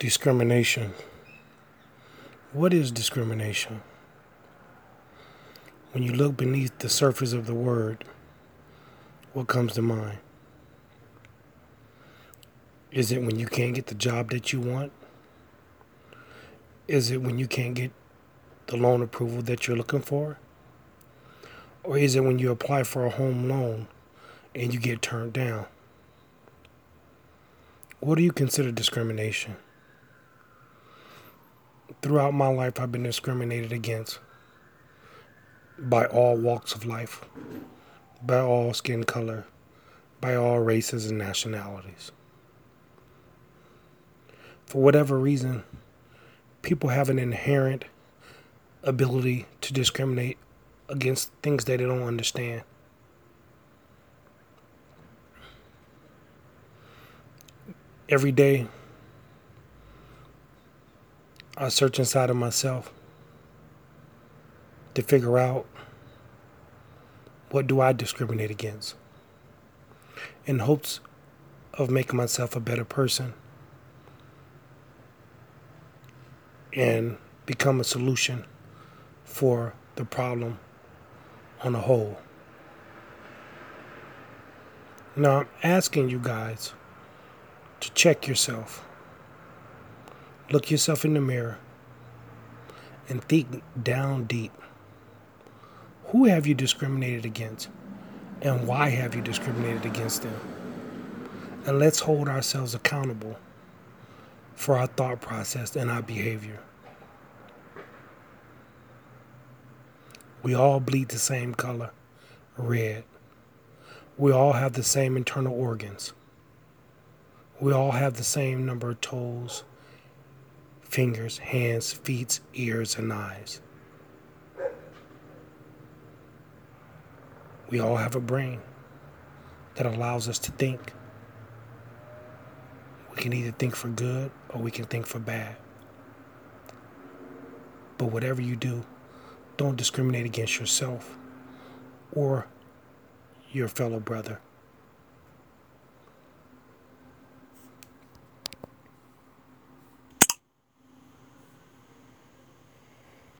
Discrimination. What is discrimination? When you look beneath the surface of the word, what comes to mind? Is it when you can't get the job that you want? Is it when you can't get the loan approval that you're looking for? Or is it when you apply for a home loan and you get turned down? What do you consider discrimination? Throughout my life, I've been discriminated against by all walks of life, by all skin color, by all races and nationalities. For whatever reason, people have an inherent ability to discriminate against things that they don't understand. Every day, I search inside of myself to figure out what do I discriminate against in hopes of making myself a better person and become a solution for the problem on a whole. Now, I'm asking you guys to check yourself. Look yourself in the mirror and think down deep. Who have you discriminated against? And why have you discriminated against them? And let's hold ourselves accountable for our thought process and our behavior. We all bleed the same color, red. We all have the same internal organs. We all have the same number of toes, fingers, hands, feet, ears, and eyes. We all have a brain that allows us to think. We can either think for good or we can think for bad. But whatever you do, don't discriminate against yourself or your fellow brother.